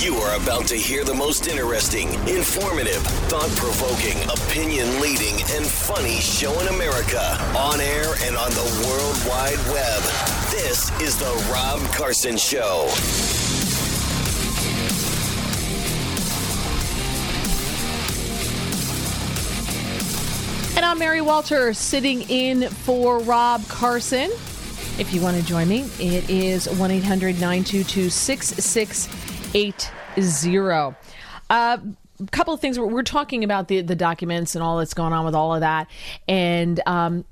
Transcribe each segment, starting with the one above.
You are about to hear the most interesting, informative, thought provoking, opinion leading, and funny show in America on air and on the World Wide Web. This is The Rob Carson Show. And I'm Mary Walter sitting in for Rob Carson. If you want to join me, it is 1 800 922 6680. A couple of things. We're, talking about the, the documents and all that's going on with all of that. And um,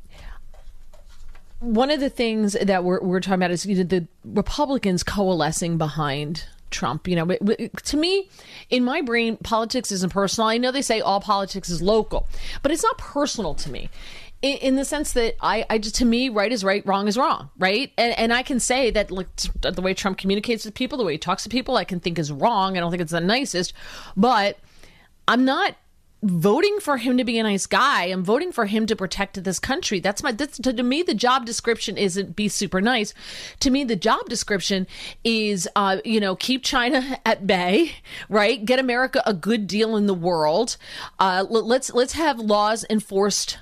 one of the things that we're, we're talking about is you know, the Republicans coalescing behind Trump. You know, to me, in my brain, politics isn't personal. I know they say all politics is local, but it's not personal to me. In, in the sense that I, I just to me, right is right, wrong is wrong, right? And and I can say that like the way Trump communicates with people, the way he talks to people, I can think is wrong. I don't think it's the nicest, but I'm not voting for him to be a nice guy. I'm voting for him to protect this country. That's my that's, to, to me the job description isn't be super nice. To me the job description is uh you know keep China at bay, right? Get America a good deal in the world. Uh let's let's have laws enforced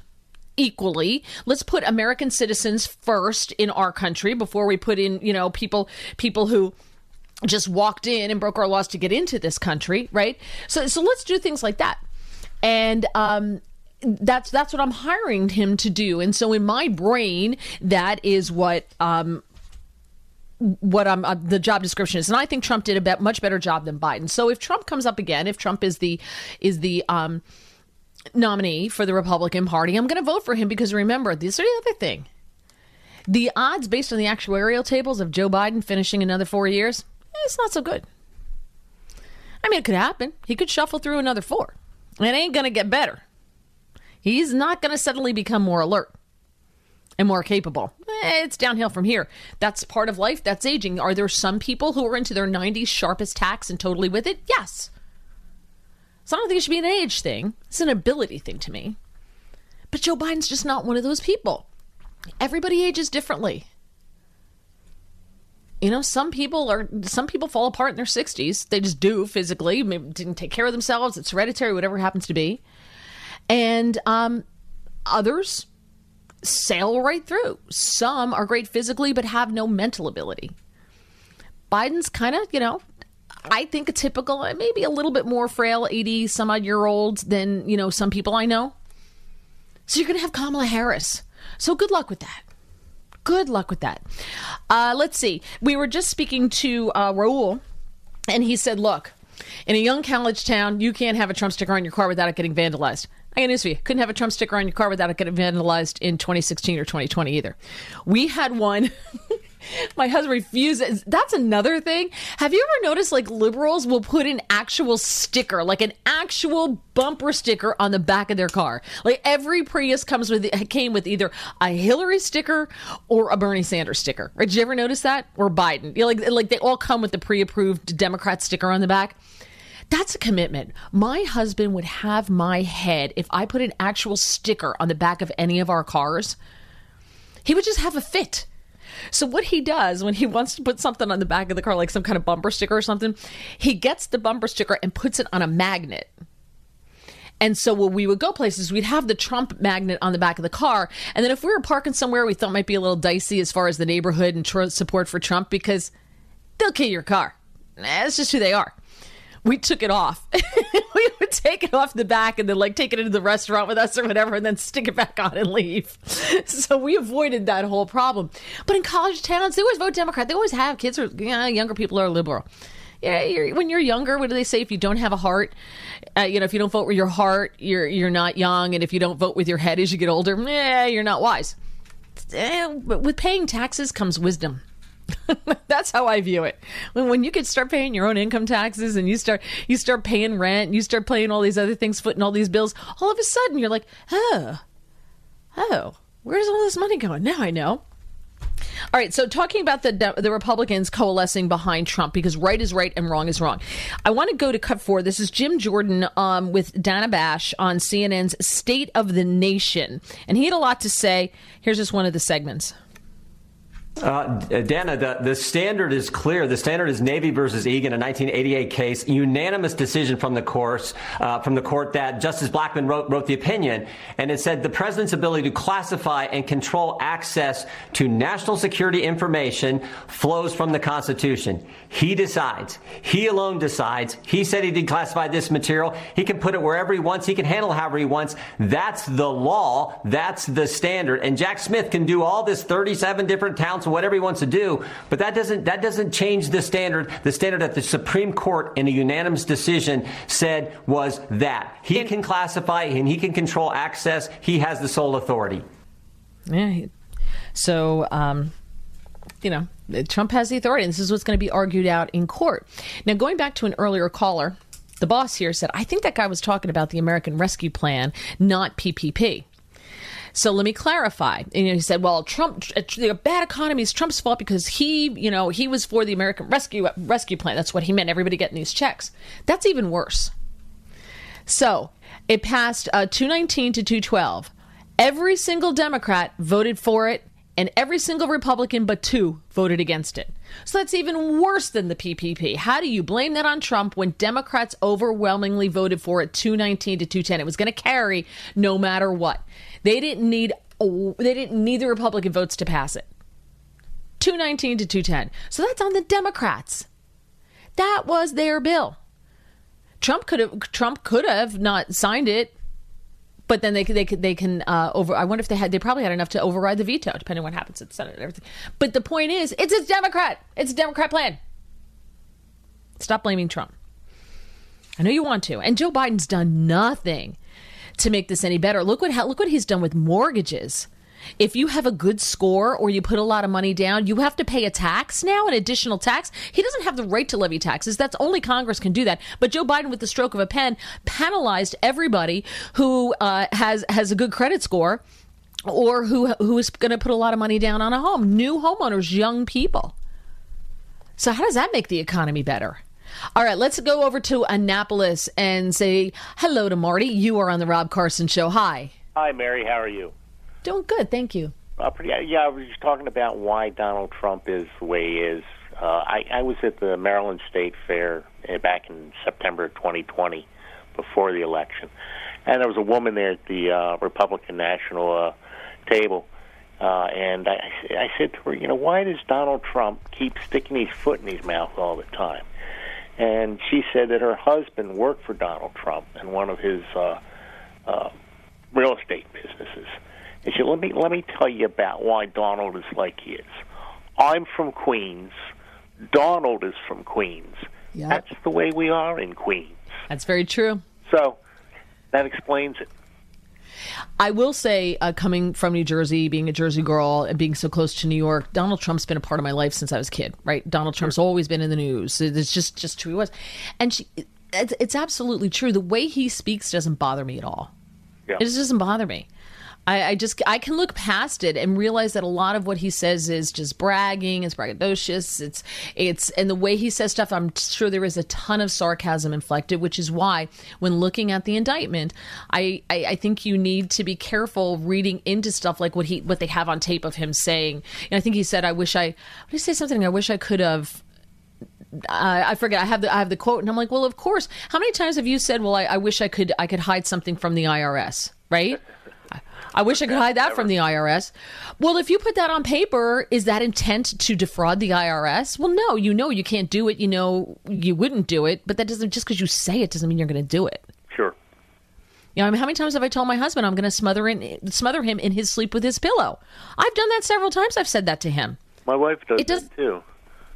equally let's put american citizens first in our country before we put in you know people people who just walked in and broke our laws to get into this country, right? So so let's do things like that. And um that's that's what I'm hiring him to do. And so in my brain that is what um what I'm uh, the job description is. And I think Trump did a bet, much better job than Biden. So if Trump comes up again, if Trump is the is the um nominee for the Republican Party, I'm going to vote for him because remember, this is the other thing. The odds based on the actuarial tables of Joe Biden finishing another four years, it's not so good. I mean, it could happen. He could shuffle through another four. It ain't going to get better. He's not going to suddenly become more alert and more capable. Eh, It's downhill from here. That's part of life. That's aging. Are there some people who are into their 90s sharpest tacks and totally with it? Yes. So I don't think it should be an age thing. It's an ability thing to me. But Joe Biden's just not one of those people. Everybody ages differently. You know, some people are some people fall apart in their 60s. They just do physically, maybe didn't take care of themselves, it's hereditary, whatever happens to be. And um others sail right through. Some are great physically but have no mental ability. Biden's kind of, you know, I think a typical, maybe a little bit more frail 80 some odd year old than, you know, some people I know. So you're going to have Kamala Harris. So good luck with that. Good luck with that. Uh, let's see. We were just speaking to uh, Raul, and he said, look, in a young college town, you can't have a Trump sticker on your car without it getting vandalized. I got news for you. Couldn't have a Trump sticker on your car without it getting vandalized in 2016 or 2020 either. We had one. My husband refuses. That's another thing. Have you ever noticed like liberals will put an actual sticker, like an actual bumper sticker on the back of their car? Like every Prius comes with came with either a Hillary sticker or a Bernie Sanders sticker. Right? Did you ever notice that? Or Biden? You know, like like they all come with the pre-approved Democrat sticker on the back. That's a commitment. My husband would have my head if I put an actual sticker on the back of any of our cars. He would just have a fit. So what he does when he wants to put something on the back of the car, like some kind of bumper sticker or something, he gets the bumper sticker and puts it on a magnet. And so when we would go places, we'd have the Trump magnet on the back of the car. And then if we were parking somewhere we thought might be a little dicey as far as the neighborhood and tr- support for Trump, because they'll kill your car. That's just who they are. We took it off. we would take it off the back and then like take it into the restaurant with us or whatever and then stick it back on and leave. So we avoided that whole problem. But in college towns, they always vote Democrat. They always have kids or you know, younger people are liberal. Yeah, you're, when you're younger, what do they say? If you don't have a heart, uh, you know, if you don't vote with your heart, you're you're not young, and if you don't vote with your head as you get older, eh, you're not wise. Eh, but with paying taxes comes wisdom. That's how I view it. When when you could start paying your own income taxes and you start you start paying rent, and you start paying all these other things, footing all these bills, all of a sudden you're like, oh, oh, where's all this money going? Now I know. All right, so talking about the the Republicans coalescing behind Trump because right is right and wrong is wrong. I want to go to cut four. This is Jim Jordan um, with Dana Bash on CNN's State of the Nation, and he had a lot to say. Here's just one of the segments. Uh, Dana, the, the standard is clear. The standard is Navy versus Egan, a 1988 case, unanimous decision from the course, uh, from the court that Justice Blackmun wrote, wrote the opinion, and it said the president's ability to classify and control access to national security information flows from the Constitution. He decides. He alone decides. He said he declassified this material. He can put it wherever he wants. He can handle it however he wants. That's the law. That's the standard. And Jack Smith can do all this 37 different whatever he wants to do, but that doesn't that doesn't change the standard. The standard that the Supreme Court in a unanimous decision said was that he can classify and he can control access. He has the sole authority. Yeah. So, um, you know, Trump has the authority, and this is what's going to be argued out in court. Now, going back to an earlier caller, the boss here said, I think that guy was talking about the American Rescue Plan, not PPP. So let me clarify. And he said, well, Trump, the bad economy is Trump's fault because he, you know, he was for the American Rescue Rescue Plan. That's what he meant. Everybody getting these checks. That's even worse. So it passed uh, 219 to 212. Every single Democrat voted for it, and every single Republican but two voted against it. So that's even worse than the PPP. How do you blame that on Trump when Democrats overwhelmingly voted for it 219 to 210? It was going to carry no matter what. They didn't need they didn't need the Republican votes to pass it. 219 to 210. So that's on the Democrats. That was their bill. Trump could have Trump could have not signed it, but then they they they can uh, over. I wonder if they had they probably had enough to override the veto, depending on what happens at the Senate and everything. But the point is, it's a Democrat. It's a Democrat plan. Stop blaming Trump. I know you want to, and Joe Biden's done nothing to make this any better. Look what look what he's done with mortgages. If you have a good score or you put a lot of money down, you have to pay a tax now, an additional tax. He doesn't have the right to levy taxes. That's only Congress can do that. But Joe Biden, with the stroke of a pen, penalized everybody who uh, has has a good credit score or who who is going to put a lot of money down on a home. New homeowners, young people. So how does that make the economy better? All right, let's go over to Annapolis and say hello to Marty. You are on the Rob Carson Show. Hi. Hi, Mary. How are you? Doing good, thank you. Uh, pretty, yeah, I was just talking about why Donald Trump is the way he is. Uh, I, I was at the Maryland State Fair uh, back in September 2020, before the election, and there was a woman there at the uh, Republican National uh, table, uh, and I, I said to her, you know, why does Donald Trump keep sticking his foot in his mouth all the time? And she said that her husband worked for Donald Trump in one of his uh, uh, real estate businesses. And she said, "Let me let me tell you about why Donald is like he is. I'm from Queens. Donald is from Queens. Yep. That's the way we are in Queens. That's very true. So that explains it." I will say, uh, coming from New Jersey, being a Jersey girl, and being so close to New York, Donald Trump's been a part of my life since I was a kid. Right? Donald Trump's always been in the news. It's just just who he was, and she, it's, it's absolutely true. The way he speaks doesn't bother me at all. Yeah. It just doesn't bother me. I, I, just I can look past it and realize that a lot of what he says is just bragging, it's braggadocious, it's it's and the way he says stuff, I'm sure there is a ton of sarcasm inflected, which is why when looking at the indictment, I, I, I think you need to be careful reading into stuff like what he what they have on tape of him saying. And I think he said, "I wish I," did he say something? I wish I could have. Uh, I forget. I have the I have the quote, and I'm like, well, of course. How many times have you said, "Well, I, I wish I could I could hide something from the IRS," right? I wish I could hide that from the IRS. Well, if you put that on paper, is that intent to defraud the IRS? Well, no, you know you can't do it. You know you wouldn't do it, but that doesn't just because you say it doesn't mean you're going to do it. Sure. You know, I mean, how many times have I told my husband I'm going to smother in, smother him in his sleep with his pillow? I've done that several times. I've said that to him. My wife does, It does- that too.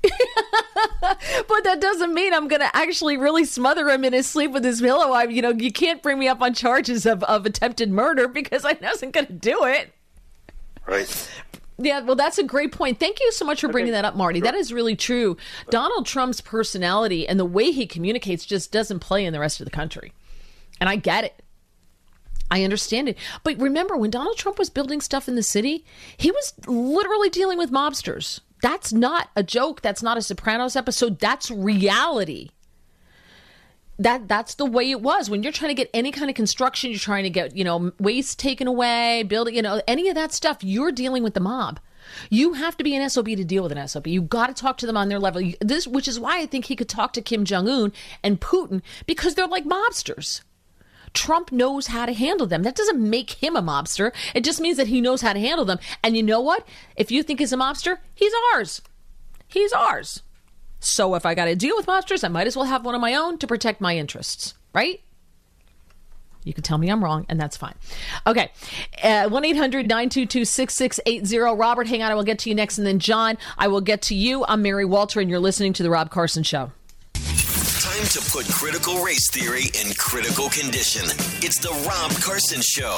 But that doesn't mean I'm going to actually really smother him in his sleep with his pillow. I, you know, you can't bring me up on charges of, of attempted murder because I wasn't going to do it. Right. Yeah, well, that's a great point. Thank you so much for bringing that up, Marty. That is really true. Donald Trump's personality and the way he communicates just doesn't play in the rest of the country. And I get it. I understand it. But remember, when Donald Trump was building stuff in the city, he was literally dealing with mobsters. That's not a joke. That's not a Sopranos episode. That's reality. That that's the way it was. When you're trying to get any kind of construction, you're trying to get, you know, waste taken away, building, you know, any of that stuff, you're dealing with the mob. You have to be an SOB to deal with an SOB. You got to talk to them on their level. This which is why I think he could talk to Kim Jong Un and Putin because they're like mobsters. Trump knows how to handle them. That doesn't make him a mobster. It just means that he knows how to handle them. And you know what? If you think he's a mobster, he's ours. He's ours. So if I got to deal with mobsters, I might as well have one of my own to protect my interests, right? You can tell me I'm wrong, and that's fine. Okay. Uh, 1 800 922 6680. Robert, hang on. I will get to you next. And then, John, I will get to you. I'm Mary Walter, and you're listening to The Rob Carson Show. Time to put critical race theory in critical condition. It's the Rob Carson Show.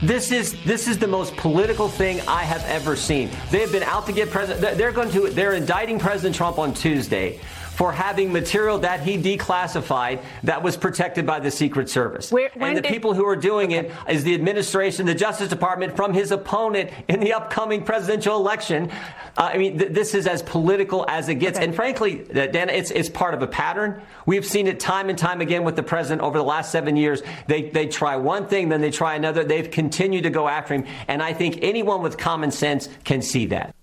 This is this is the most political thing I have ever seen. They have been out to get president. They're going to they're indicting President Trump on Tuesday for having material that he declassified that was protected by the Secret Service. Where- when and the did- people who are doing it is the administration, the Justice Department, from his opponent in the upcoming presidential election. Uh, I mean, th- this is as political as it gets. And frankly, Dana, it's, it's part of a pattern. We've seen it time and time again with the president over the last seven years. They, they try one thing, then they try another. They've continued to go after him. And I think anyone with common sense can see that.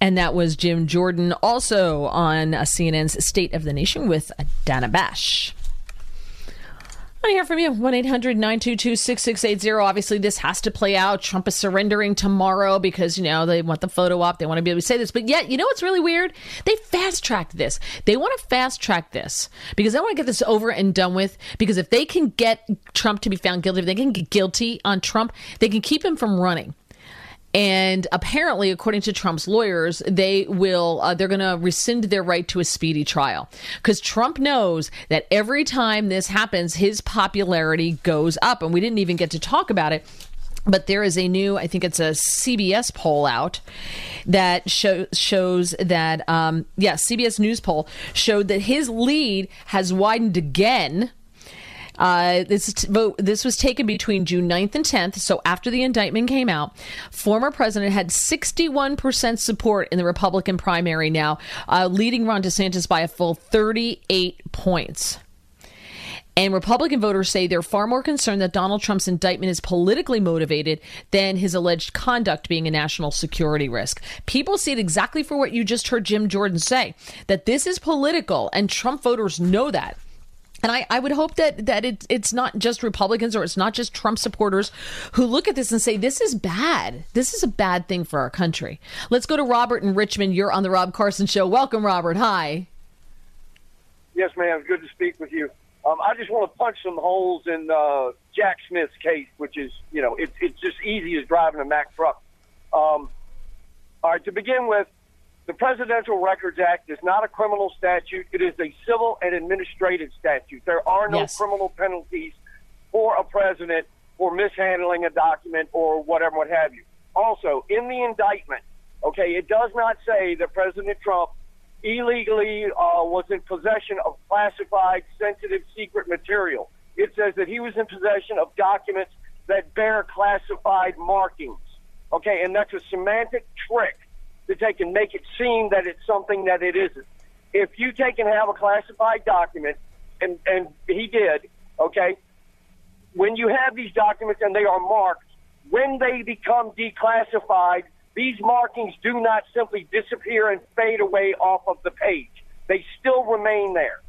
And that was Jim Jordan, also on uh, CNN's State of the Nation with Dana Bash. I hear from you. 1 800 922 6680. Obviously, this has to play out. Trump is surrendering tomorrow because, you know, they want the photo op. They want to be able to say this. But yet, you know what's really weird? They fast tracked this. They want to fast track this because they want to get this over and done with. Because if they can get Trump to be found guilty, if they can get guilty on Trump, they can keep him from running. And apparently, according to Trump's lawyers, they will, uh, they're going to rescind their right to a speedy trial. Because Trump knows that every time this happens, his popularity goes up. And we didn't even get to talk about it. But there is a new, I think it's a CBS poll out that show, shows that, um, yeah, CBS News poll showed that his lead has widened again. Uh, this vote this was taken between June 9th and 10th, so after the indictment came out. Former president had 61% support in the Republican primary now, uh, leading Ron DeSantis by a full 38 points. And Republican voters say they're far more concerned that Donald Trump's indictment is politically motivated than his alleged conduct being a national security risk. People see it exactly for what you just heard Jim Jordan say that this is political, and Trump voters know that. And I, I would hope that that it, it's not just Republicans or it's not just Trump supporters who look at this and say, this is bad. This is a bad thing for our country. Let's go to Robert in Richmond. You're on the Rob Carson Show. Welcome, Robert. Hi. Yes, ma'am. Good to speak with you. Um, I just want to punch some holes in uh, Jack Smith's case, which is, you know, it, it's just easy as driving a Mack truck. Um, all right, to begin with, the Presidential Records Act is not a criminal statute. It is a civil and administrative statute. There are no Yes. criminal penalties for a president for mishandling a document or whatever, what have you. Also, in the indictment, okay, it does not say that President Trump illegally uh, was in possession of classified, sensitive, secret material. It says that he was in possession of documents that bear classified markings. Okay, and that's a semantic trick that they can make it seem that it's something that it isn't. If you take and have a classified document, and, and he did, okay, when you have these documents and they are marked, when they become declassified, these markings do not simply disappear and fade away off of the page. They still remain there.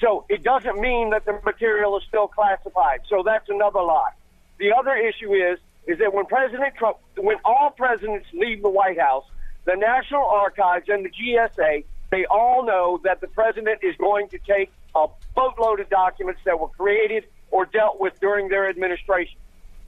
So it doesn't mean that the material is still classified. So that's another lie. The other issue is is that when President Trump, when all presidents leave the White House, the National Archives and the GSA, they all know that the president is going to take a boatload of documents that were created or dealt with during their administration.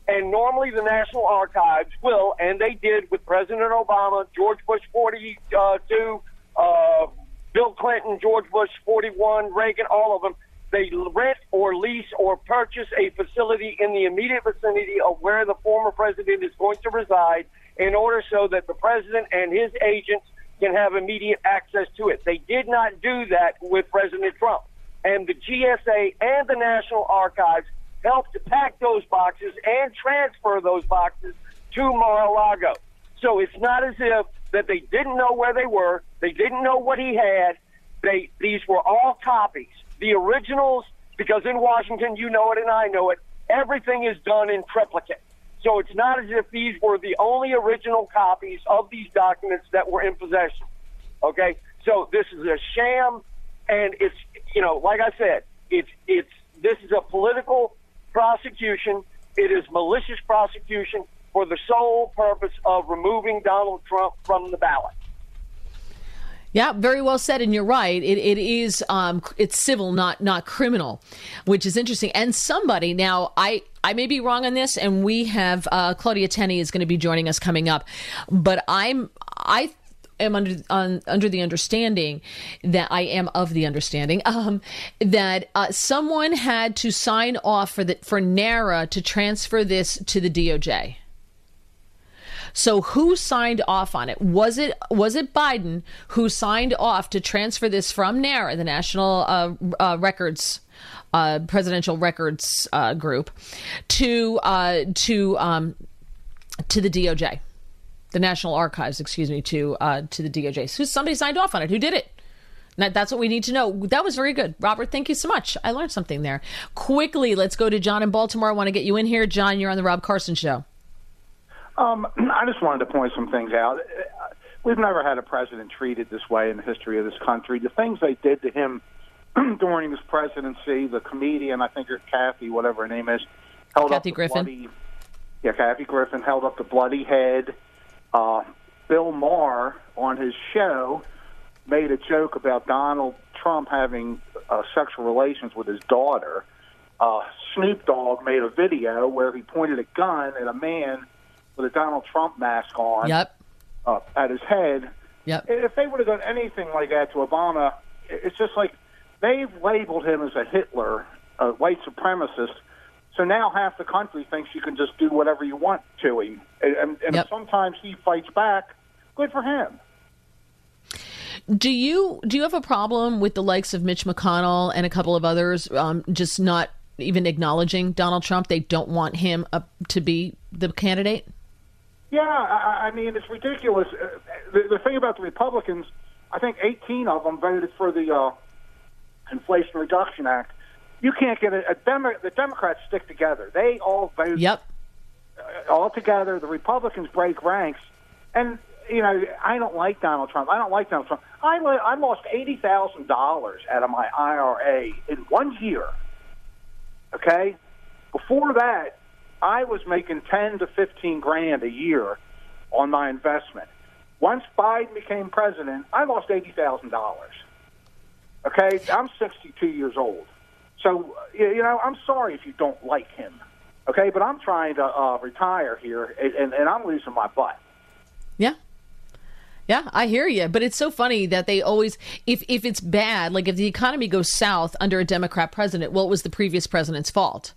And normally the National Archives will, and they did with President Obama, George Bush 42, uh, Bill Clinton, George Bush 41, Reagan, all of them. They rent or lease or purchase a facility in the immediate vicinity of where the former president is going to reside in order so that the president and his agents can have immediate access to it. They did not do that with President Trump. And the GSA and the National Archives helped to pack those boxes and transfer those boxes to Mar-a-Lago. So it's not as if that they didn't know where they were, they didn't know what he had. They these were all copies. The originals, because in Washington you know it and I know it, everything is done in triplicate. So it's not as if these were the only original copies of these documents that were in possession. Okay? So this is a sham and it's you know, like I said, it's it's this is a political prosecution. It is malicious prosecution for the sole purpose of removing Donald Trump from the ballot. Yeah, very well said, and you're right. It, it is um, it's civil, not not criminal, which is interesting. And somebody now, I I may be wrong on this, and we have uh, Claudia Tenney is going to be joining us coming up, but I'm I am under on, under the understanding that I am of the understanding um, that uh, someone had to sign off for the for NARA to transfer this to the DOJ. So who signed off on it? Was it was it Biden who signed off to transfer this from NARA, the National uh, uh, Records uh, Presidential Records uh, Group, to uh, to um, to the DOJ, the National Archives, excuse me, to uh, to the DOJ. So somebody signed off on it. Who did it? that's what we need to know. That was very good. Robert, thank you so much. I learned something there. Quickly, let's go to John in Baltimore. I want to get you in here. John, you're on the Rob Carson Show. Um, I just wanted to point some things out. We've never had a president treated this way in the history of this country. The things they did to him during his presidency, the comedian, I think it's Kathy, whatever her name is, held Kathy up Griffin. Bloody, yeah, Kathy Griffin held up the bloody head. Uh, Bill Maher on his show made a joke about Donald Trump having uh, sexual relations with his daughter. Uh, Snoop Dogg made a video where he pointed a gun at a man with a Donald Trump mask on Yep. uh, at his head. Yep. If they would have done anything like that to Obama, it's just like they've labeled him as a Hitler, a white supremacist. So now half the country thinks you can just do whatever you want to him, and, and, and Yep. sometimes he fights back. Good for him. Do you do you have a problem with the likes of Mitch McConnell and a couple of others um, just not even acknowledging Donald Trump? They don't want him up to be the candidate. Yeah, I, I mean it's ridiculous. Uh, The, the thing about the Republicans, I think 18 of them voted for the uh, Inflation Reduction Act. You can't get a, a Demo- the Democrats stick together. They all vote Yep. uh, all together. The Republicans break ranks, and you know I don't like Donald Trump. I don't like Donald Trump. I I lost eighty thousand dollars out of my IRA in one year. Okay, before that, I was making ten to fifteen grand a year on my investment. Once Biden became president, I lost eighty thousand dollars. Okay, I'm 62 years old, so you know I'm sorry if you don't like him. Okay, but I'm trying to uh, retire here, and, and, and I'm losing my butt. Yeah. Yeah, I hear you, but it's so funny that they always, if if it's bad, like if the economy goes south under a Democrat president, well, it was the previous president's fault.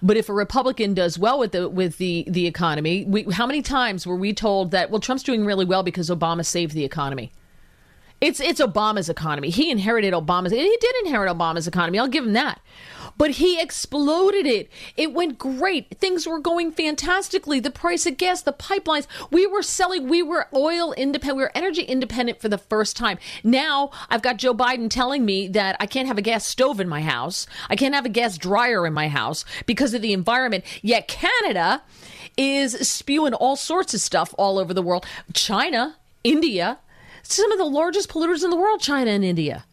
But if a Republican does well with the with the the economy, we, how many times were we told that well, Trump's doing really well because Obama saved the economy? It's it's Obama's economy. He inherited Obama's. He did inherit Obama's economy. I'll give him that. But he exploded it. It went great. Things were going fantastically. The price of gas, the pipelines. We were selling. We were oil independent. We were energy independent for the first time. Now I've got Joe Biden telling me that I can't have a gas stove in my house. I can't have a gas dryer in my house because of the environment. Yet Canada is spewing all sorts of stuff all over the world. China, India, some of the largest polluters in the world, China and India.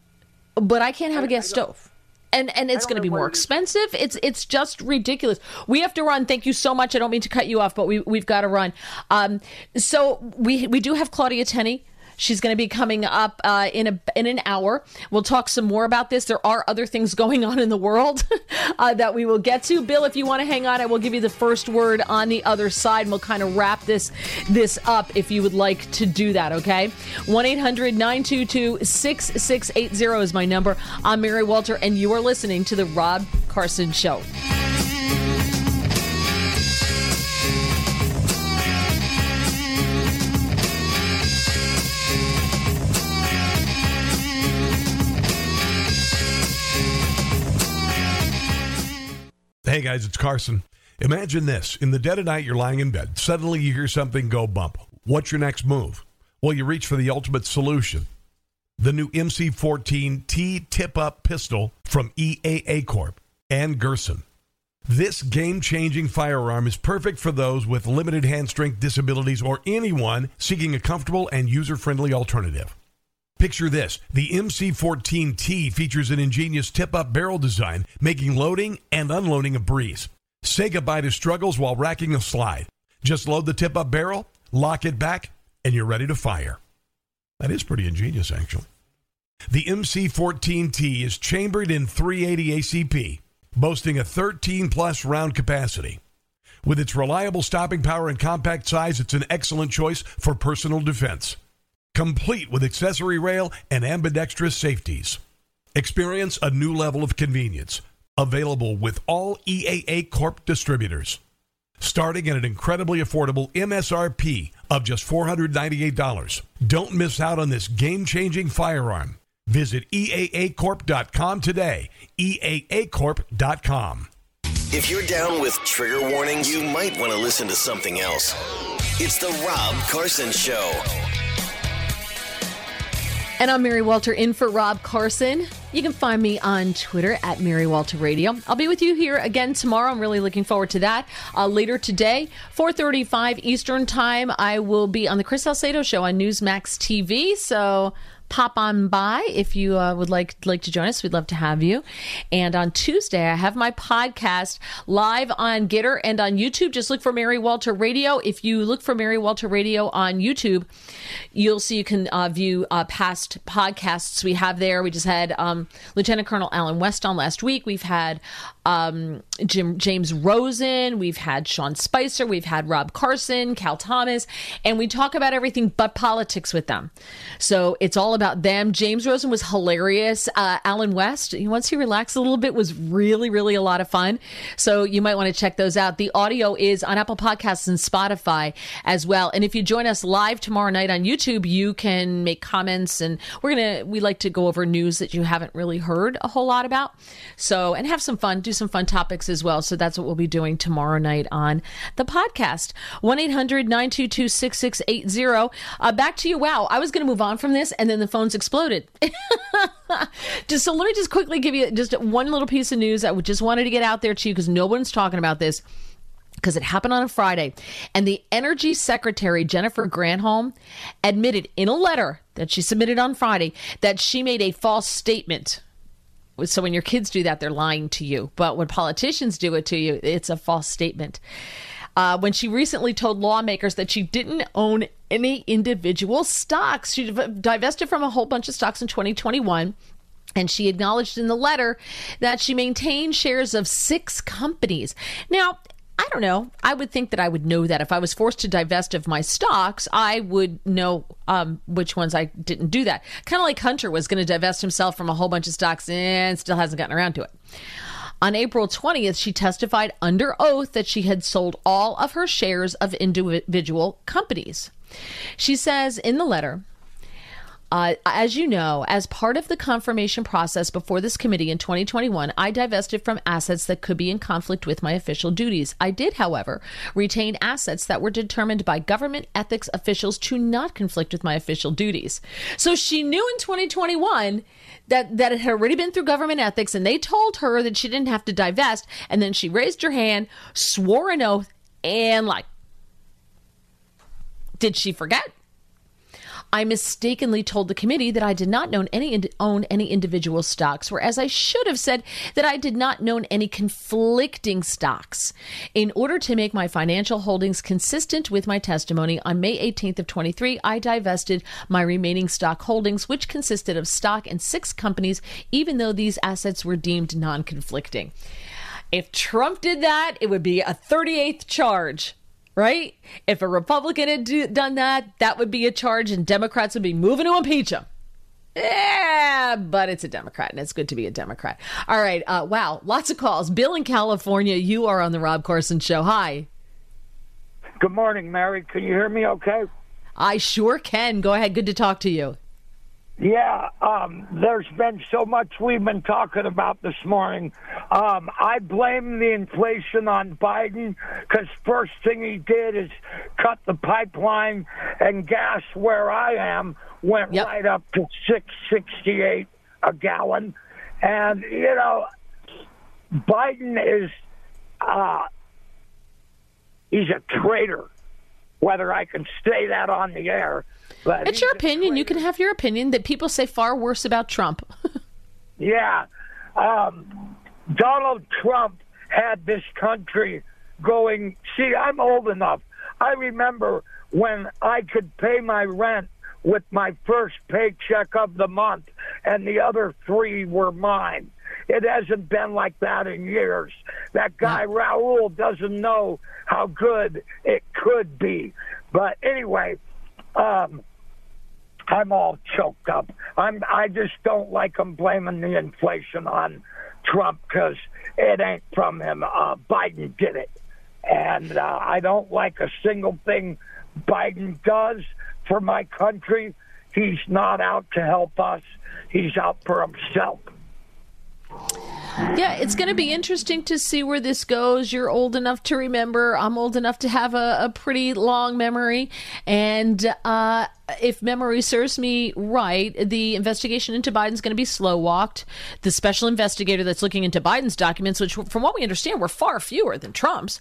But I can't have a gas stove. and and it's going to be more expensive. It's it's just ridiculous. We have to run. Thank you so much. I don't mean to cut you off, but we we've got to run. Um, so we we do have Claudia Tenney She's going to be coming up uh, in a in an hour. We'll talk some more about this. There are other things going on in the world uh, that we will get to. Bill, if you want to hang on, I will give you the first word on the other side. And we'll kind of wrap this this up if you would like to do that. Okay, one 6680 is my number. I'm Mary Walter, and you are listening to the Rob Carson Show. Guys, it's Carson. Imagine this. In the dead of night, you're lying in bed. Suddenly you hear something go bump. What's your next move? Well, you reach for the ultimate solution the new MC14T tip up pistol from EAA Corp and Girsan. This game changing firearm is perfect for those with limited hand strength disabilities or anyone seeking a comfortable and user friendly alternative. Picture this the MC14T features an ingenious tip up barrel design, making loading and unloading a breeze. Say goodbye to struggles while racking a slide. Just load the tip up barrel, lock it back, and you're ready to fire. That is pretty ingenious, actually. The MC14T is chambered in 380 ACP, boasting a 13 plus round capacity. With its reliable stopping power and compact size, it's an excellent choice for personal defense complete with accessory rail and ambidextrous safeties. Experience a new level of convenience, available with all EAA Corp distributors. Starting at an incredibly affordable MSRP of just $498. Don't miss out on this game changing firearm. Visit EAAcorp.com today. EAAcorp.com. If you're down with trigger warnings, you might want to listen to something else. It's The Rob Carson Show. And I'm Mary Walter in for Rob Carson. You can find me on Twitter at Mary Walter Radio. I'll be with you here again tomorrow. I'm really looking forward to that. Uh, later today, 4:35 Eastern Time, I will be on the Chris Salcedo Show on Newsmax TV. So pop on by if you uh, would like like to join us. We'd love to have you. And on Tuesday, I have my podcast live on GETTR and on YouTube. Just look for Mary Walter Radio. If you look for Mary Walter Radio on YouTube, you'll see you can uh, view uh, past podcasts we have there. We just had um, Lieutenant Colonel Allen West on last week. We've had um, Jim James Rosen. We've had Sean Spicer. We've had Rob Carson, Cal Thomas, and we talk about everything but politics with them. So it's all about them. James Rosen was hilarious. Uh, Allen West, once he relaxed a little bit, was really, really a lot of fun. So you might want to check those out. The audio is on Apple Podcasts and Spotify as well. And if you join us live tomorrow night on YouTube, you can make comments and we're to, we like to go over news that you haven't really heard a whole lot about. So, and have some fun, do some fun topics as well. So that's what we'll be doing tomorrow night on the podcast. 1 800 922 6680. Uh, back to you. Wow. I was going to move on from this and then the phones exploded. just so let me just quickly give you just one little piece of news. I just wanted to get out there to you because no one's talking about this because it happened on a Friday. And the Energy Secretary, Jennifer Granholm, admitted in a letter that she submitted on Friday that she made a false statement so when your kids do that, they're lying to you. But when politicians do it to you, it's a false statement. Uh, when she recently told lawmakers that she didn't own any individual stocks, she divested from a whole bunch of stocks in 2021. And she acknowledged in the letter that she maintained shares of six companies. Now, I don't know. I would think that I would know that if I was forced to divest of my stocks, I would know um, which ones I didn't do that. Kind of like Hunter was going to divest himself from a whole bunch of stocks and still hasn't gotten around to it. On April 20th, she testified under oath that she had sold all of her shares of individual companies. She says in the letter, uh, as you know, as part of the confirmation process before this committee in 2021, I divested from assets that could be in conflict with my official duties. I did, however, retain assets that were determined by government ethics officials to not conflict with my official duties. So she knew in 2021 that, that it had already been through government ethics, and they told her that she didn't have to divest. And then she raised her hand, swore an oath, and like, did she forget? I mistakenly told the committee that I did not own any, own any individual stocks, whereas I should have said that I did not own any conflicting stocks. In order to make my financial holdings consistent with my testimony, on May 18th of 23, I divested my remaining stock holdings, which consisted of stock in six companies, even though these assets were deemed non conflicting. If Trump did that, it would be a 38th charge right? If a Republican had do, done that, that would be a charge, and Democrats would be moving to impeach him. Yeah, but it's a Democrat, and it's good to be a Democrat. All right. Uh, wow, lots of calls. Bill in California, you are on the Rob Carson Show. Hi. Good morning, Mary. Can you hear me okay? I sure can. Go ahead. Good to talk to you. Yeah, um, there's been so much we've been talking about this morning. Um, I blame the inflation on Biden because first thing he did is cut the pipeline and gas where I am went yep. right up to six sixty eight a gallon, and you know, Biden is uh, he's a traitor. Whether I can say that on the air but it's your opinion. You can have your opinion that people say far worse about Trump. yeah. Um, Donald Trump had this country going. See, I'm old enough. I remember when I could pay my rent with my first paycheck of the month, and the other three were mine. It hasn't been like that in years. That guy Raul doesn't know how good it could be. But anyway, um, I'm all choked up. I'm. I just don't like him blaming the inflation on Trump because it ain't from him. Uh, Biden did it, and uh, I don't like a single thing Biden does for my country. He's not out to help us. He's out for himself. Yeah, it's going to be interesting to see where this goes. You're old enough to remember. I'm old enough to have a, a pretty long memory. And uh, if memory serves me right, the investigation into Biden's going to be slow walked. The special investigator that's looking into Biden's documents, which, from what we understand, were far fewer than Trump's,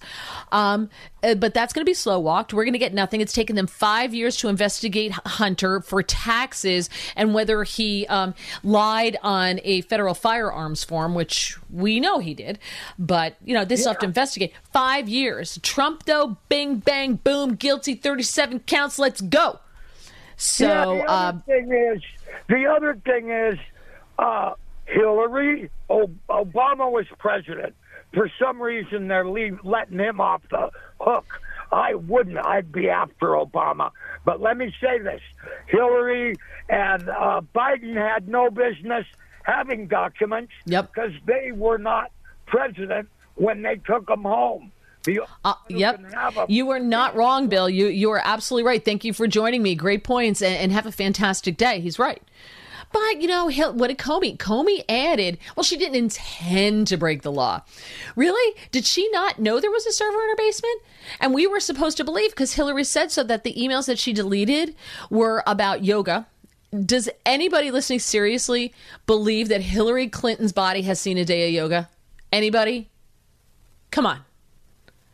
um, uh, but that's going to be slow walked. We're going to get nothing. It's taken them five years to investigate Hunter for taxes and whether he um, lied on a federal firearms form, which we know he did. But, you know, this yeah. have to investigate. Five years. Trump, though, bing, bang, boom, guilty, 37 counts. Let's go. So yeah, the other uh, thing is, the other thing is, uh, Hillary, Obama was president. For some reason, they're leave, letting him off the hook. I wouldn't. I'd be after Obama. But let me say this: Hillary and uh, Biden had no business having documents yep. because they were not president when they took them home. Uh, yep. You were not wrong, Bill. You you are absolutely right. Thank you for joining me. Great points, and, and have a fantastic day. He's right. But, you know, what did Comey? Comey added, well, she didn't intend to break the law. Really? Did she not know there was a server in her basement? And we were supposed to believe, because Hillary said so, that the emails that she deleted were about yoga. Does anybody listening seriously believe that Hillary Clinton's body has seen a day of yoga? Anybody? Come on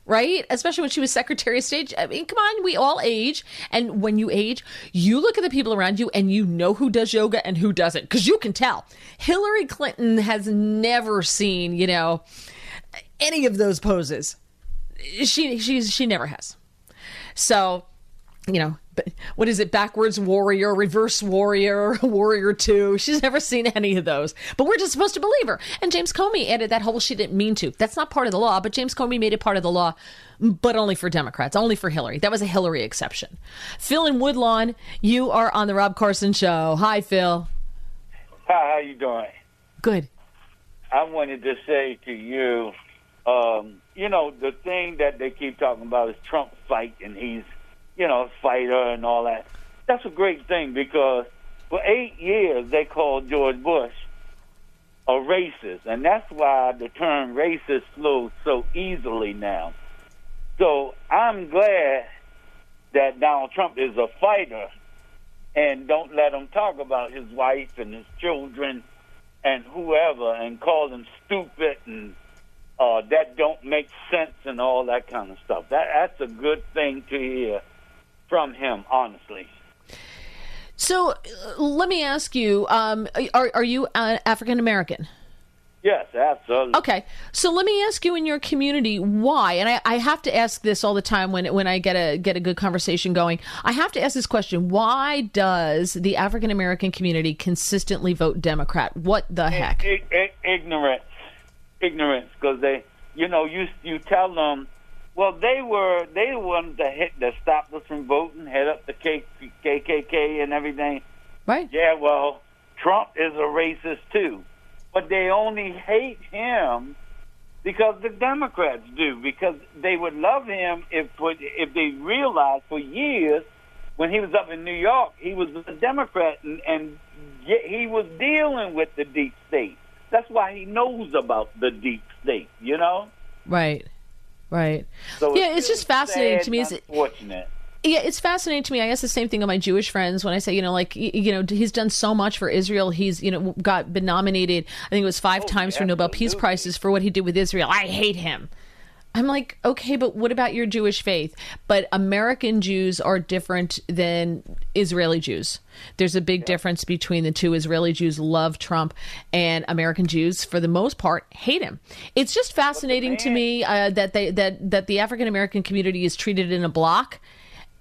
right? Especially when she was Secretary of State. I mean, come on, we all age. And when you age, you look at the people around you and you know who does yoga and who doesn't because you can tell. Hillary Clinton has never seen, you know, any of those poses. She she's she never has. So, you know, what is it backwards warrior reverse warrior warrior 2 she's never seen any of those. But we're just supposed to believe her. And james comey added that whole she didn't mean to. That's not part of the law but james comey made it part of the law but only for democrats only for hillary. That was a hillary exception. Phil in woodlawn you are on the rob carson show. Hi phil. Hi how you doing? Good. I wanted to say to you um, you know the thing that they keep talking about is trump fight and he's you know, fighter and all that. That's a great thing because for eight years they called George Bush a racist, and that's why the term racist flows so easily now. So I'm glad that Donald Trump is a fighter and don't let him talk about his wife and his children and whoever and call them stupid and uh, that don't make sense and all that kind of stuff. That that's a good thing to hear from him, honestly. So uh, let me ask you: um, Are are you uh, African American? Yes, absolutely. Okay, so let me ask you in your community why, and I, I have to ask this all the time when when I get a get a good conversation going. I have to ask this question: Why does the African American community consistently vote Democrat? What the heck? Ignorance, ignorance, because they, you know, you you tell them, well, they were they wanted to hit that stopped us from voting, head up the K- KKK and everything. Right. Yeah. Well, Trump is a racist too, but they only hate him because the Democrats do. Because they would love him if if they realized for years when he was up in New York, he was a Democrat and, and he was dealing with the deep state. That's why he knows about the deep state, you know? Right, right. So yeah, it's just fascinating sad to me. and Is unfortunate. Yeah, it's fascinating to me. I ask the same thing of my Jewish friends when I say, you know, like, you know, he's done so much for Israel. He's, you know, got been nominated, I think it was five oh, times for Nobel Peace Prizes for what he did with Israel. I hate him. I'm like, okay, but what about your Jewish faith? But American Jews are different than Israeli Jews. There's a big difference between the two. Israeli Jews love Trump, and American Jews, for the most part, hate him. It's just fascinating to me uh, that they that that the African American community is treated in a block.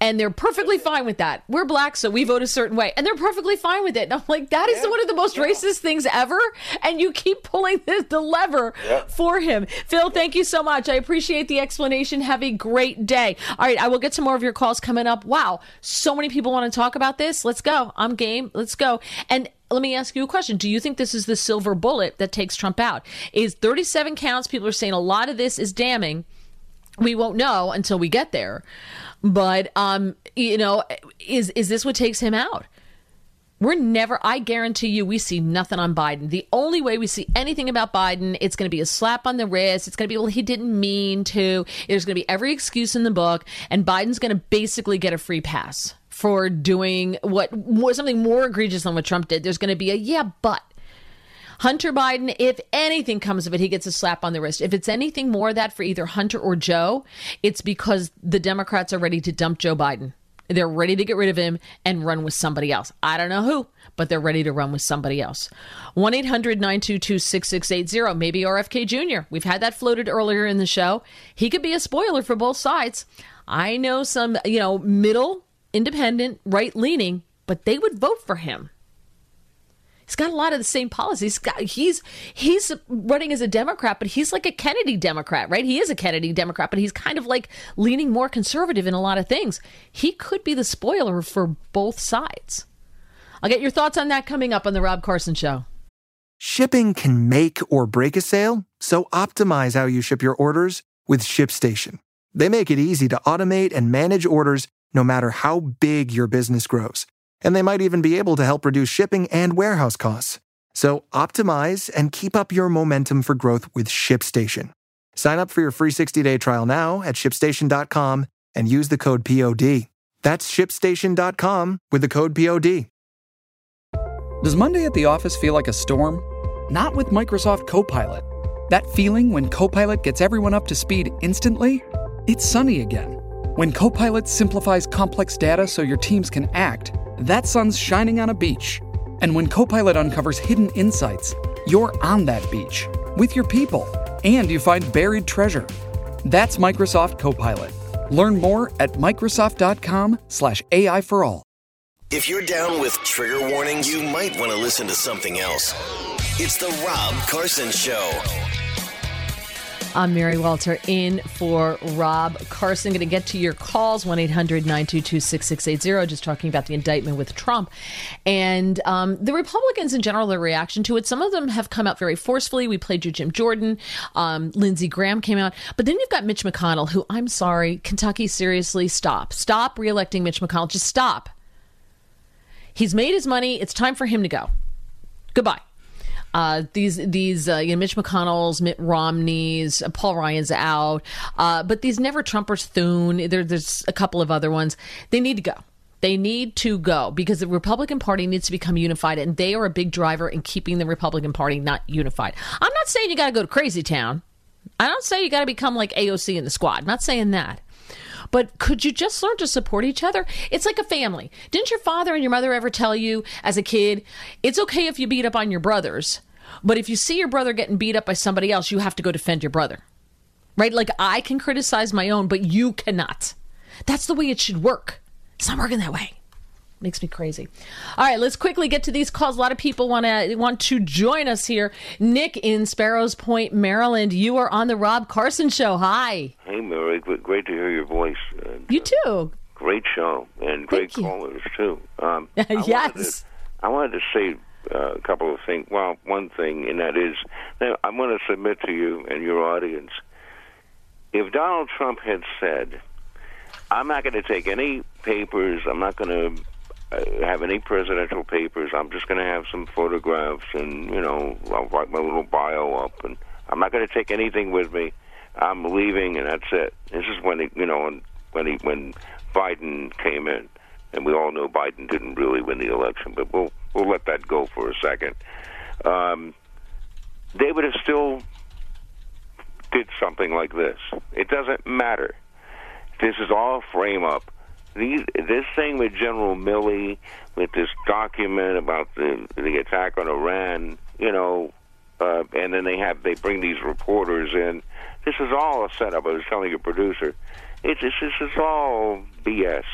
And they're perfectly fine with that. We're black, so we vote a certain way, and they're perfectly fine with it. And I'm like, that is one of the most racist things ever. And you keep pulling the, the lever for him. Phil, thank you so much. I appreciate the explanation. Have a great day. All right, I will get some more of your calls coming up. Wow, so many people want to talk about this. Let's go. I'm game. Let's go. And let me ask you a question. Do you think this is the silver bullet that takes Trump out? Is 37 counts? People are saying a lot of this is damning we won't know until we get there but um you know is is this what takes him out? We're never i guarantee you we see nothing on biden. The only way we see anything about biden it's going to be a slap on the wrist. It's going to be well he didn't mean to. There's going to be every excuse in the book and biden's going to basically get a free pass for doing what something more egregious than what trump did. There's going to be a yeah but Hunter Biden, if anything comes of it, he gets a slap on the wrist. If it's anything more that for either Hunter or Joe, it's because the Democrats are ready to dump Joe Biden. They're ready to get rid of him and run with somebody else. I don't know who, but they're ready to run with somebody else. 1 800 922 6680. Maybe RFK Jr. We've had that floated earlier in the show. He could be a spoiler for both sides. I know some, you know, middle, independent, right leaning, but they would vote for him. He's got a lot of the same policies. He's got, he's he's running as a Democrat, but he's like a Kennedy Democrat, right? He is a Kennedy Democrat, but he's kind of like leaning more conservative in a lot of things. He could be the spoiler for both sides. I'll get your thoughts on that coming up on the Rob Carson Show. Shipping can make or break a sale, so optimize how you ship your orders with ShipStation. They make it easy to automate and manage orders no matter how big your business grows. And they might even be able to help reduce shipping and warehouse costs. So optimize and keep up your momentum for growth with ShipStation. Sign up for your free 60-day trial now at shipstation.com and use the code POD. That's shipstation.com with the code POD. Does Monday at the office feel like a storm? Not with Microsoft Copilot. That feeling when Copilot gets everyone up to speed instantly? It's sunny again. When Copilot simplifies complex data so your teams can act, that sun's shining on a beach. And when Copilot uncovers hidden insights, you're on that beach with your people and you find buried treasure. That's Microsoft Copilot. Learn more at Microsoft.com/slash AI for all. If you're down with trigger warnings, you might want to listen to something else. It's the Rob Carson Show. I'm Mary Walter in for Rob Carson. Going to get to your calls 1 800 922 6680. Just talking about the indictment with Trump. And um, the Republicans in general, their reaction to it, some of them have come out very forcefully. We played you Jim Jordan. Um, Lindsey Graham came out. But then you've got Mitch McConnell, who I'm sorry, Kentucky, seriously, stop. Stop reelecting Mitch McConnell. Just stop. He's made his money. It's time for him to go. Goodbye. Uh, these these uh, you know, Mitch McConnell's, Mitt Romney's, uh, Paul Ryan's out, uh, but these never Trumpers, Thune. There, there's a couple of other ones. They need to go. They need to go because the Republican Party needs to become unified, and they are a big driver in keeping the Republican Party not unified. I'm not saying you got to go to crazy town. I don't say you got to become like AOC in the squad. Not saying that. But could you just learn to support each other? It's like a family. Didn't your father and your mother ever tell you as a kid, it's okay if you beat up on your brothers, but if you see your brother getting beat up by somebody else, you have to go defend your brother? Right? Like I can criticize my own, but you cannot. That's the way it should work. It's not working that way. Makes me crazy. All right, let's quickly get to these calls. A lot of people want to want to join us here. Nick in Sparrows Point, Maryland. You are on the Rob Carson Show. Hi. Hey, Mary. Great to hear your voice. And, you too. Great show and great callers too. Um, I wanted yes. to- I wanted to say uh, a couple of things. Well, one thing, and that is, now, I'm going to submit to you and your audience. If Donald Trump had said, "I'm not going to take any papers. I'm not going to." Uh, have any presidential papers? I'm just going to have some photographs, and you know, I'll write my little bio up, and I'm not going to take anything with me. I'm leaving, and that's it. This is when he, you know, when he when Biden came in, and we all know Biden didn't really win the election, but we'll we'll let that go for a second. Um, they would have still did something like this. It doesn't matter. This is all frame up. These, this thing with General Milley, with this document about the the attack on Iran, you know, uh, and then they have they bring these reporters in. This is all a setup. I was telling your producer, it's this is all BS.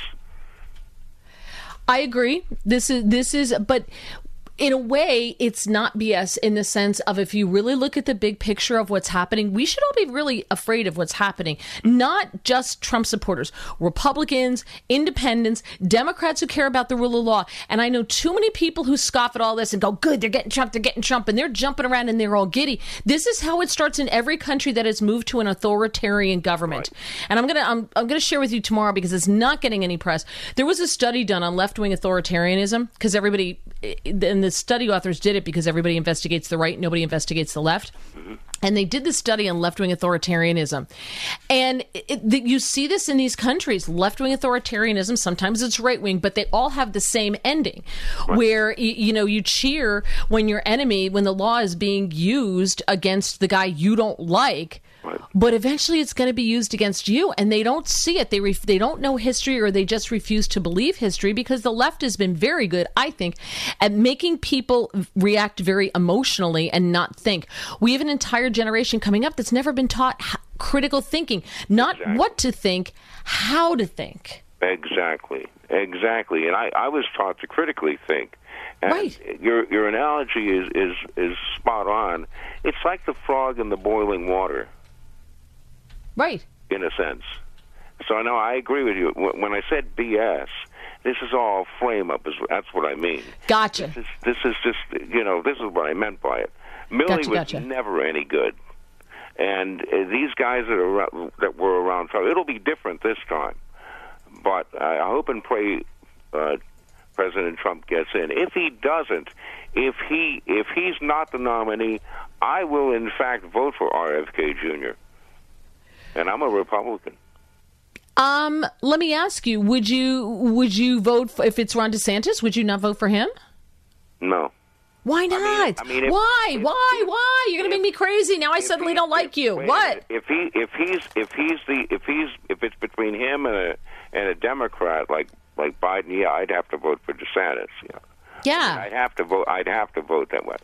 I agree. This is this is but in a way it's not BS in the sense of if you really look at the big picture of what's happening, we should all be really afraid of what's happening. Not just Trump supporters, Republicans, independents, Democrats who care about the rule of law. And I know too many people who scoff at all this and go, "Good, they're getting Trump, they're getting Trump," and they're jumping around and they're all giddy. This is how it starts in every country that has moved to an authoritarian government. And I'm gonna I'm, I'm gonna share with you tomorrow because it's not getting any press. There was a study done on left wing authoritarianism because everybody and the study authors did it because everybody investigates the right, nobody investigates the left. And they did the study on left wing authoritarianism. And it, it, you see this in these countries left wing authoritarianism, sometimes it's right wing, but they all have the same ending where, y- you know, you cheer when your enemy, when the law is being used against the guy you don't like. But eventually, it's going to be used against you, and they don't see it. They ref- they don't know history, or they just refuse to believe history because the left has been very good, I think, at making people react very emotionally and not think. We have an entire generation coming up that's never been taught h- critical thinking, not what to think, how to think. Exactly, exactly. And I, I was taught to critically think. And Your your analogy is, is is spot on. It's like the frog in the boiling water. Right. In a sense. So no, I agree with you. When I said BS, this is all frame up. Is that's what I mean. Gotcha. This is, this is just you know this is what I meant by it. Milley Gotcha, was gotcha. never any good, and uh, these guys that are that were around, so it'll be different this time. But I I hope and pray uh, President Trump gets in. If he doesn't, if he if he's not the nominee, I will in fact vote for RFK Jr. And I'm a Republican. Um, let me ask you: Would you would you vote for, if it's Ron DeSantis? Would you not vote for him? No. Why not? I mean, if- why? why? Why? You're going to make me crazy. Now I suddenly don't like you. What? If he if he's if he's the if he's if it's between him and a and a Democrat like like Biden, yeah, I'd have to vote for DeSantis. Yeah. Yeah. I'd have to vote. I'd have to vote that way.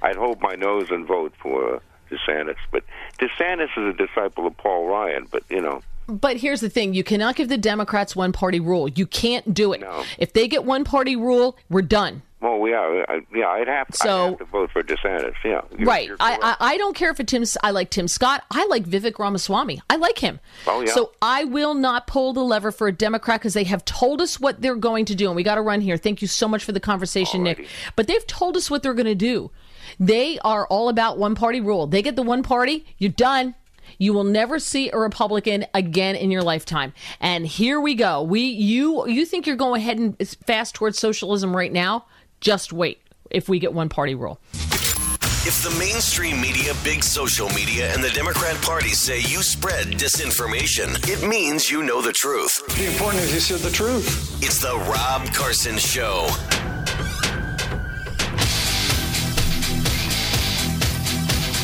I'd hold my nose and vote for DeSantis. But DeSantis is a disciple of Paul Ryan. But you know, But here's the thing: you cannot give the Democrats one party rule. You can't do it. If they get one party rule, we're done. well, yeah, I, yeah, I'd have, So- I'd have to vote for DeSantis. Yeah, You're- right. you're I. I I don't care if it's Tim. I like Tim Scott. I like Vivek Ramaswamy. I like him. Oh, yeah. So I will not pull the lever for a Democrat because they have told us what they're going to do, and we got to run here. Thank you so much for the conversation, Nick. But they've told us what they're going to do. They are all about one party rule. They get the one party, you're done. You will never see a Republican again in your lifetime. And here we go. We you you think you're going ahead and fast towards socialism right now? Just wait. If we get one party rule. If the mainstream media, big social media, and the Democrat Party say you spread disinformation, it means you know the truth. The important is you said the truth. It's the Rob Carson Show.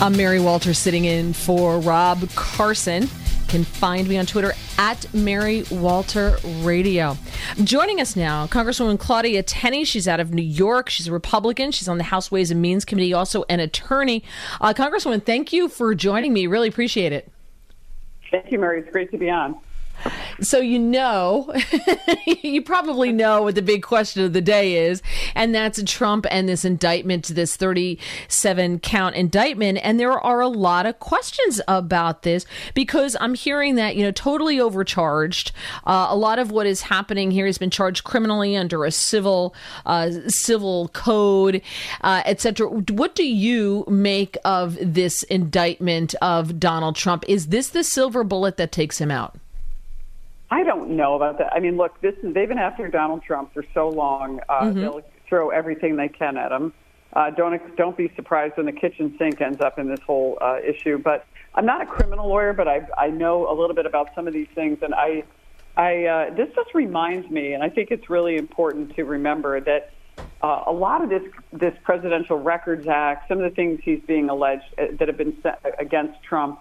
I'm Mary Walter sitting in for Rob Carson. can find me on Twitter at Mary Walter Radio. Joining us now, Congresswoman Claudia Tenney. She's out of New York. She's a Republican. She's on the House Ways and Means Committee, also an attorney. Uh, Congresswoman, thank you for joining me. Really appreciate it. Thank you, Mary. It's great to be on. So you know, you probably know what the big question of the day is, and that's Trump and this indictment, this 37 count indictment. And there are a lot of questions about this because I'm hearing that, you know, totally overcharged. Uh, a lot of what is happening here has been charged criminally under a civil, uh, civil code, uh, etc. What do you make of this indictment of Donald Trump? Is this the silver bullet that takes him out? I don't know about that. I mean, look, this is, they've been after Donald Trump for so long. Uh, Mm-hmm. They'll throw everything they can at him. Uh, don't don't be surprised when the kitchen sink ends up in this whole uh, issue. But I'm not a criminal lawyer, but I I know a little bit about some of these things, and I I uh, this just reminds me, and I think it's really important to remember that uh, a lot of this this Presidential Records Act, some of the things he's being alleged uh, that have been set against Trump,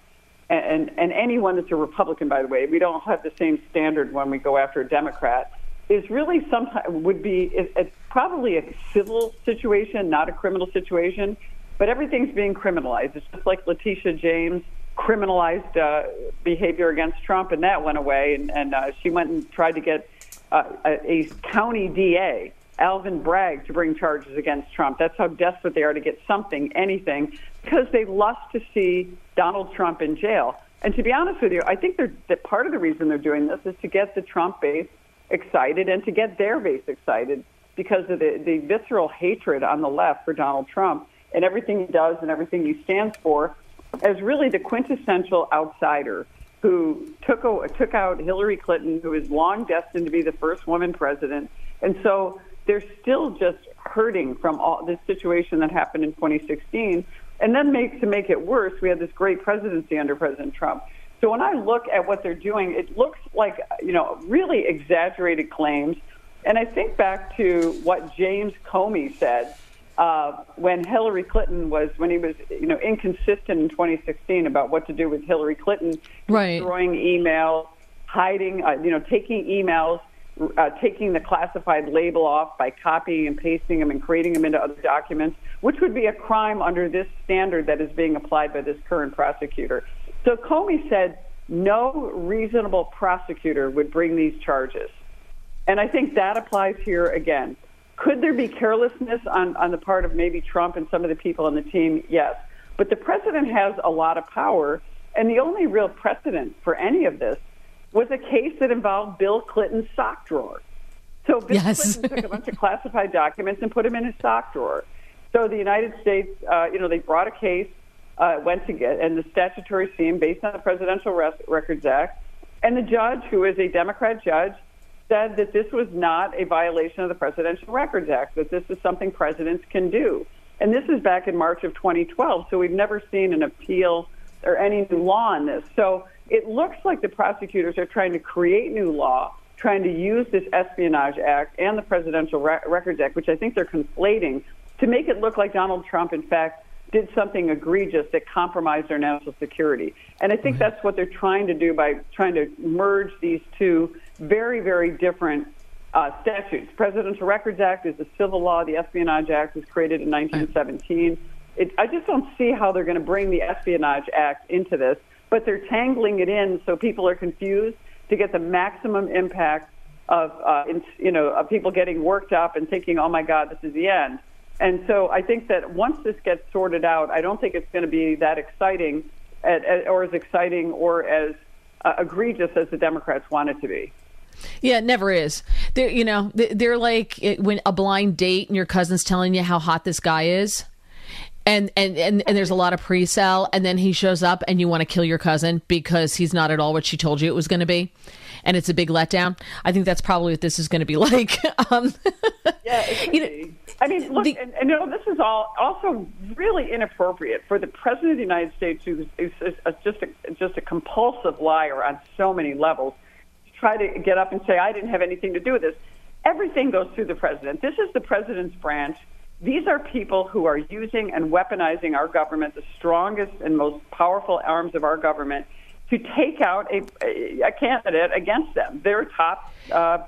and and anyone that's a Republican, by the way, we don't have the same standard when we go after a Democrat. Is really sometimes would be it, it's probably a civil situation, not a criminal situation, but everything's being criminalized. It's just like Letitia James criminalized uh, behavior against Trump, and that went away, and, and uh, she went and tried to get uh, a, a county DA. Alvin Bragg to bring charges against Trump. That's how desperate they are to get something, anything, because they lust to see Donald Trump in jail. And to be honest with you, I think that part of the reason they're doing this is to get the Trump base excited and to get their base excited because of the, the visceral hatred on the left for Donald Trump and everything he does and everything he stands for as really the quintessential outsider who took, o- took out Hillary Clinton, who is long destined to be the first woman president. And so they're still just hurting from all this situation that happened in 2016. And then make, to make it worse, we had this great presidency under President Trump. So when I look at what they're doing, it looks like, you know, really exaggerated claims. And I think back to what James Comey said uh, when Hillary Clinton was, when he was, you know, inconsistent in 2016 about what to do with Hillary Clinton, Right. destroying emails, hiding, uh, you know, taking emails, uh, taking the classified label off by copying and pasting them and creating them into other documents, which would be a crime under this standard that is being applied by this current prosecutor. So Comey said no reasonable prosecutor would bring these charges. And I think that applies here again. Could there be carelessness on, on the part of maybe Trump and some of the people on the team? Yes. But the president has a lot of power, and the only real precedent for any of this was a case that involved Bill Clinton's sock drawer. So Bill Yes. Clinton took a bunch of classified documents and put them in his sock drawer. So the United States, uh, you know, they brought a case, uh, went to get, and the statutory scheme based on the Presidential Res- Records Act, and the judge, who is a Democrat judge, said that this was not a violation of the Presidential Records Act, that this is something presidents can do. And this is back in March of 2012, so we've never seen an appeal or any new law on this. So it looks like the prosecutors are trying to create new law, trying to use this Espionage Act and the Presidential Re- Records Act, which I think they're conflating, to make it look like Donald Trump, in fact, did something egregious that compromised our national security. And I think that's what they're trying to do by trying to merge these two very, very different uh, statutes. Presidential Records Act is a civil law. The Espionage Act was created in 1917. It, I just don't see how they're going to bring the Espionage Act into this, but they're tangling it in so people are confused to get the maximum impact of, uh, you know, of people getting worked up and thinking, "Oh my God, this is the end." And so I think that once this gets sorted out, I don't think it's going to be that exciting, at, at, or as exciting or as uh, egregious as the Democrats want it to be. Yeah, it never is. They're you know they- they're like when a blind date and your cousin's telling you how hot this guy is, and and and, and there's a lot of pre-sale, and then he shows up and you want to kill your cousin because he's not at all what she told you it was going to be, and it's a big letdown. I think that's probably what this is going to be like. um, Yeah. I mean, look, and, and you know, this is all also really inappropriate for the president of the United States, who is, is, is just a, just a compulsive liar on so many levels, to try to get up and say, "I didn't have anything to do with this." Everything goes through the president. This is the president's branch. These are people who are using and weaponizing our government, the strongest and most powerful arms of our government, to take out a, a candidate against them, their top uh,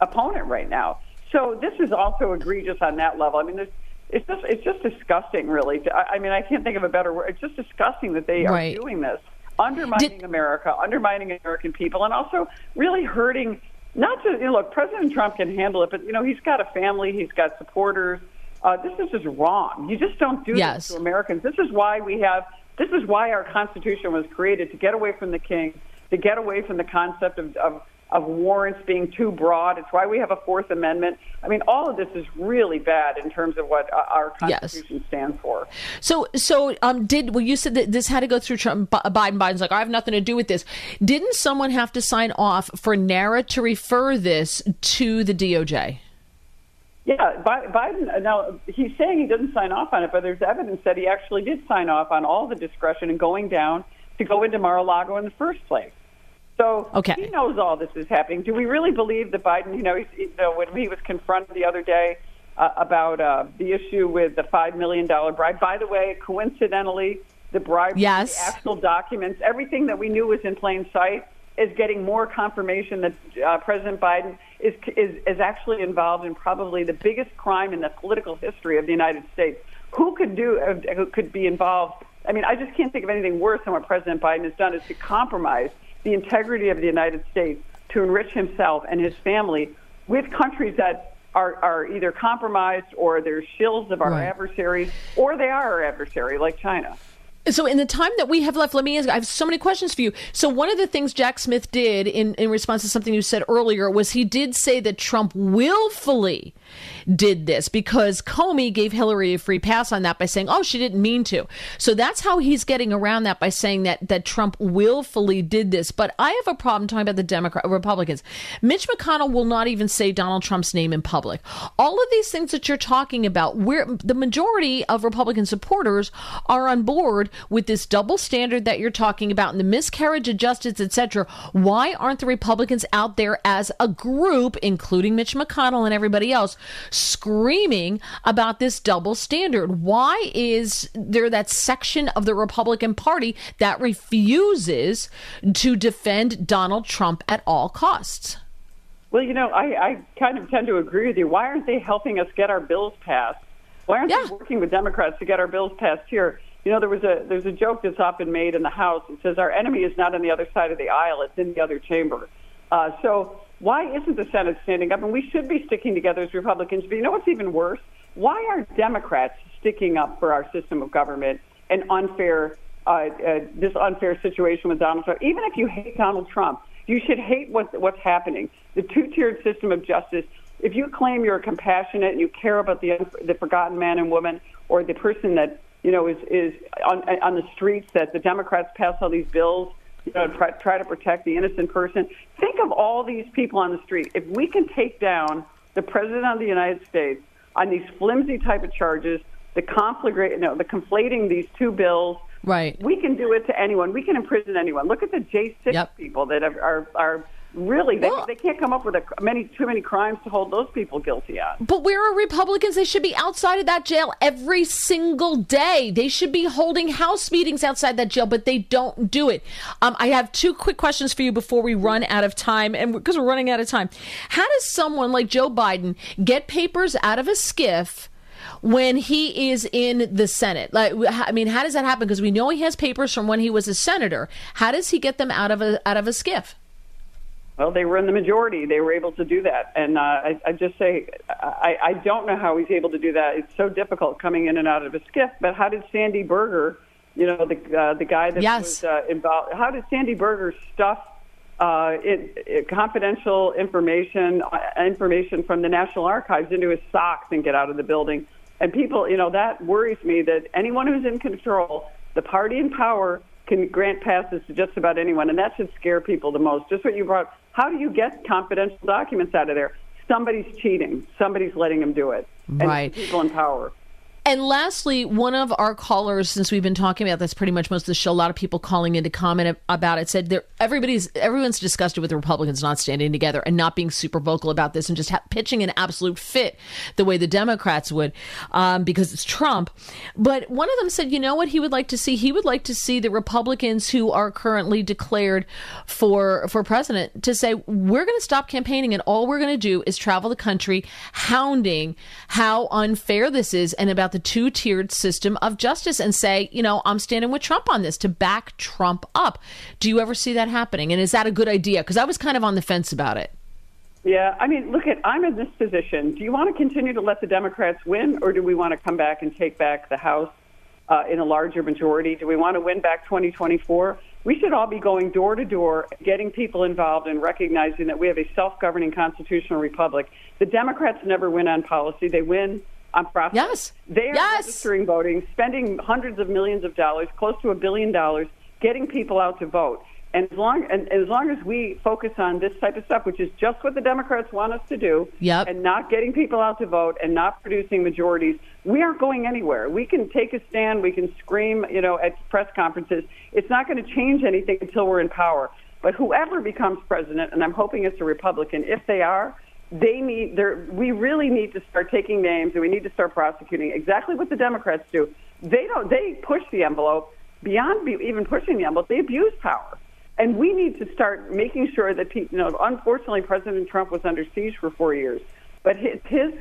opponent right now. So this is also egregious on that level. I mean, it's just it's just disgusting, really. I, I mean, I can't think of a better word. It's just disgusting that they Right. are doing this, undermining America, undermining American people, and also really hurting. Not to you know, look, President Trump can handle it, but you know he's got a family, he's got supporters. Uh, this is just wrong. You just don't do Yes. this to Americans. This is why we have. This is why our Constitution was created to get away from the king, to get away from the concept of, of of warrants being too broad. It's why we have a Fourth Amendment. I mean, all of this is really bad in terms of what uh, our Yes. Constitution stands for. So, so um, did well? You said that this had to go through Trump. Biden. Biden's like, I have nothing to do with this. Didn't someone have to sign off for NARA to refer this to the DOJ? Yeah, Biden. uh, Now he's saying he doesn't sign off on it, but there's evidence that he actually did sign off on all the discretion and going down to go into Mar-a-Lago in the first place. So Okay. he knows all this is happening. Do we really believe that Biden? You know, he's, you know when he was confronted the other day uh, about uh, the issue with the five million dollar bribe. By the way, coincidentally, the bribe, Yes. the actual documents, everything that we knew was in plain sight, is getting more confirmation that uh, President Biden is, is is actually involved in probably the biggest crime in the political history of the United States. Who could do? Uh, who could be involved? I mean, I just can't think of anything worse than what President Biden has done is to compromise the integrity of the United States to enrich himself and his family with countries that are, are either compromised or they're shills of our Right. adversaries or they are our adversary, like China. So, in the time that we have left, let me ask. I have so many questions for you. So, one of the things Jack Smith did in, in response to something you said earlier was he did say that Trump willfully did this because Comey gave Hillary a free pass on that by saying, "Oh, she didn't mean to." So that's how he's getting around that by saying that that Trump willfully did this. But I have a problem talking about the Democrat Republicans. Mitch McConnell will not even say Donald Trump's name in public. All of these things that you're talking about, where the majority of Republican supporters are on board with this double standard that you're talking about and the miscarriage of justice, etc. Why aren't the Republicans out there as a group, including Mitch McConnell and everybody else, screaming about this double standard? Why is there that section of the Republican Party that refuses to defend Donald Trump at all costs? Well, you know, I, I kind of tend to agree with you. Why aren't they helping us get our bills passed? Why aren't they working with Democrats to get our bills passed here? You know, there was a there's a joke that's often made in the House. It says our enemy is not on the other side of the aisle; it's in the other chamber. Uh, so why isn't the Senate standing up? And we should be sticking together as Republicans. But you know what's even worse? Why are Democrats sticking up for our system of government and unfair uh, uh, this unfair situation with Donald Trump? Even if you hate Donald Trump, you should hate what, what's happening. The two-tiered system of justice. If you claim you're compassionate and you care about the the forgotten man and woman, or the person that you know is is on on the streets that the Democrats pass all these bills, you know, try, try to protect the innocent person. Think of all these people on the street. If we can take down the president of the United States on these flimsy type of charges, the conflagrate, no, the conflating these two bills. Right. We can do it to anyone. We can imprison anyone. Look at the J6 people that are are, are really they, they can't come up with a, many too many crimes to hold those people guilty on. But where are Republicans? They should be outside of that jail every single day. They should be holding house meetings outside that jail, but they don't do it. Um, I have two quick questions for you before we run out of time, and because we're running out of time, how does someone like Joe Biden get papers out of a SCIF? When he is in the Senate, like I mean, how does that happen? Because we know he has papers from when he was a senator. How does he get them out of a out of a SCIF? Well, they were in the majority. They were able to do that, and uh, I, I just say I, I don't know how he's able to do that. It's so difficult coming in and out of a SCIF. But how did Sandy Berger, you know, the uh, the guy that Yes. was uh, involved, how did Sandy Berger stuff uh, it, it, confidential information uh, information from the National Archives into his socks and get out of the building? And people, you know, that worries me that anyone who's in control, the party in power, can grant passes to just about anyone, and that should scare people the most. Just what you brought. How do you get confidential documents out of there? Somebody's cheating. Somebody's letting them do it. Right. People in power. And lastly, one of our callers, since we've been talking about this pretty much most of the show, a lot of people calling in to comment about it said everybody's everyone's disgusted with the Republicans not standing together and not being super vocal about this and just ha- pitching an absolute fit the way the Democrats would um, because it's Trump. But one of them said, you know what he would like to see? He would like to see the Republicans who are currently declared for for president to say we're going to stop campaigning and all we're going to do is travel the country hounding how unfair this is and about the two tiered system of justice and say, you know, I'm standing with Trump on this to back Trump up. Do you ever see that happening? And is that a good idea? Because I was kind of on the fence about it. Yeah, I mean, look at I'm in this position. Do you want to continue to let the Democrats win, or do we want to come back and take back the House uh, in a larger majority? Do we want to win back 2024? We should all be going door to door, getting people involved, and recognizing that we have a self-governing constitutional republic. The Democrats never win on policy; they win on profit. Yes, they are yes. registering voting, spending hundreds of millions of dollars, close to a billion dollars, getting people out to vote. And as long and as long as we focus on this type of stuff, which is just what the Democrats want us to do, yep. and not getting people out to vote and not producing majorities, we aren't going anywhere. We can take a stand, we can scream, you know, at press conferences. It's not going to change anything until we're in power. But whoever becomes president, and I'm hoping it's a Republican, if they are, they need they we really need to start taking names and we need to start prosecuting exactly what the Democrats do. They don't they push the envelope beyond even pushing the envelope. They abuse power. And we need to start making sure that people, you know, unfortunately, President Trump was under siege for four years, but his, his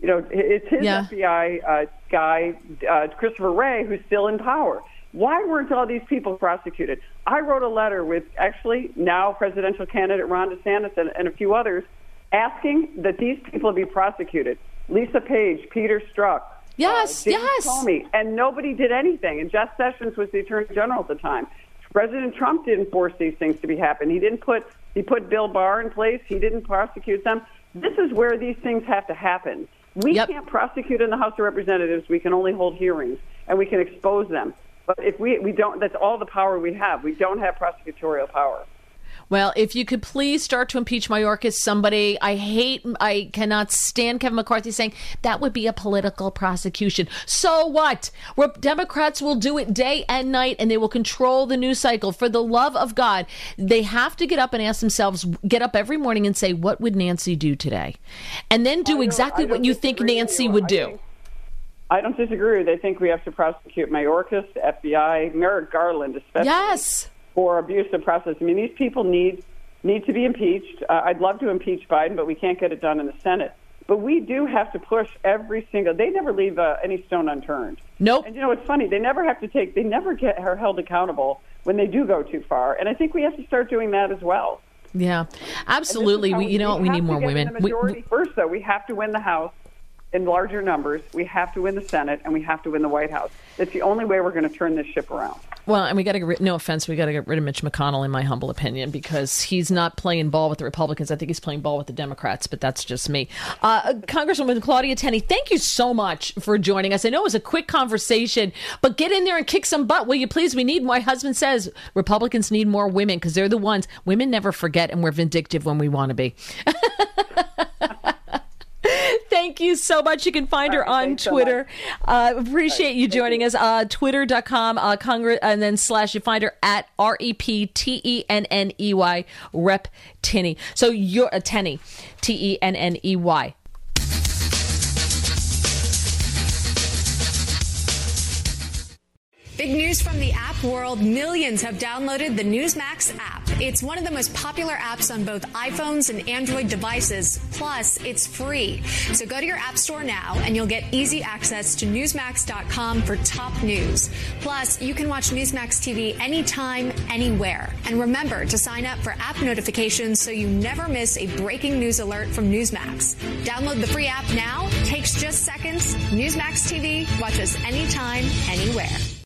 you know, it's his yeah. FBI uh, guy, uh, Christopher Wray, who's still in power. Why weren't all these people prosecuted? I wrote a letter with actually now presidential candidate Ron DeSantis and, and a few others asking that these people be prosecuted. Lisa Page, Peter Strzok, Yes, uh, yes. Comey, and nobody did anything. And Jeff Sessions was the Attorney General at the time. President Trump didn't force these things to be happen. He didn't put he put Bill Barr in place. He didn't prosecute them. This is where these things have to happen. We yep. can't prosecute in the House of Representatives. We can only hold hearings and we can expose them. But if we we don't, that's all the power we have. We don't have prosecutorial power. Well, if you could please start to impeach Mayorkas, somebody I hate, I cannot stand Kevin McCarthy saying that would be a political prosecution. So what? Democrats will do it day and night and they will control the news cycle. For the love of God, they have to get up and ask themselves, get up every morning and say, what would Nancy do today? And then do exactly what you think Nancy would do. Think, I don't disagree. They think we have to prosecute Mayorkas, FBI, Merrick Garland, especially. Yes for of process. I mean, these people need need to be impeached. Uh, I'd love to impeach Biden, but we can't get it done in the Senate. But we do have to push every single. They never leave uh, any stone unturned. Nope. And you know, it's funny. They never have to take. They never get are held accountable when they do go too far. And I think we have to start doing that as well. Yeah, absolutely. We, you know what? We need more women. The majority we, first, though, we have to win the House in larger numbers. We have to win the Senate, and we have to win the White House. It's the only way we're going to turn this ship around. Well, and we got to get rid, no offense, we got to get rid of Mitch McConnell, in my humble opinion, because he's not playing ball with the Republicans. I think he's playing ball with the Democrats, but that's just me. Uh, Congresswoman Claudia Tenney, thank you so much for joining us. I know it was a quick conversation, but get in there and kick some butt, will you please? We need, my husband says, Republicans need more women because they're the ones, women never forget, and we're vindictive when we want to be. Thank you so much. You can find All her right, on Twitter. So uh, appreciate right, you joining us. Uh, Twitter.com, uh, Congress, and then slash, you find her at R E P T E N N E Y, Rep Tenney. So you're a uh, Tenney, T E N N E Y. Big news from the app world. Millions have downloaded the Newsmax app. It's one of the most popular apps on both iPhones and Android devices. Plus, it's free. So go to your app store now and you'll get easy access to Newsmax.com for top news. Plus, you can watch Newsmax TV anytime, anywhere. And remember to sign up for app notifications so you never miss a breaking news alert from Newsmax. Download the free app now. Takes just seconds. Newsmax TV. Watch us anytime, anywhere.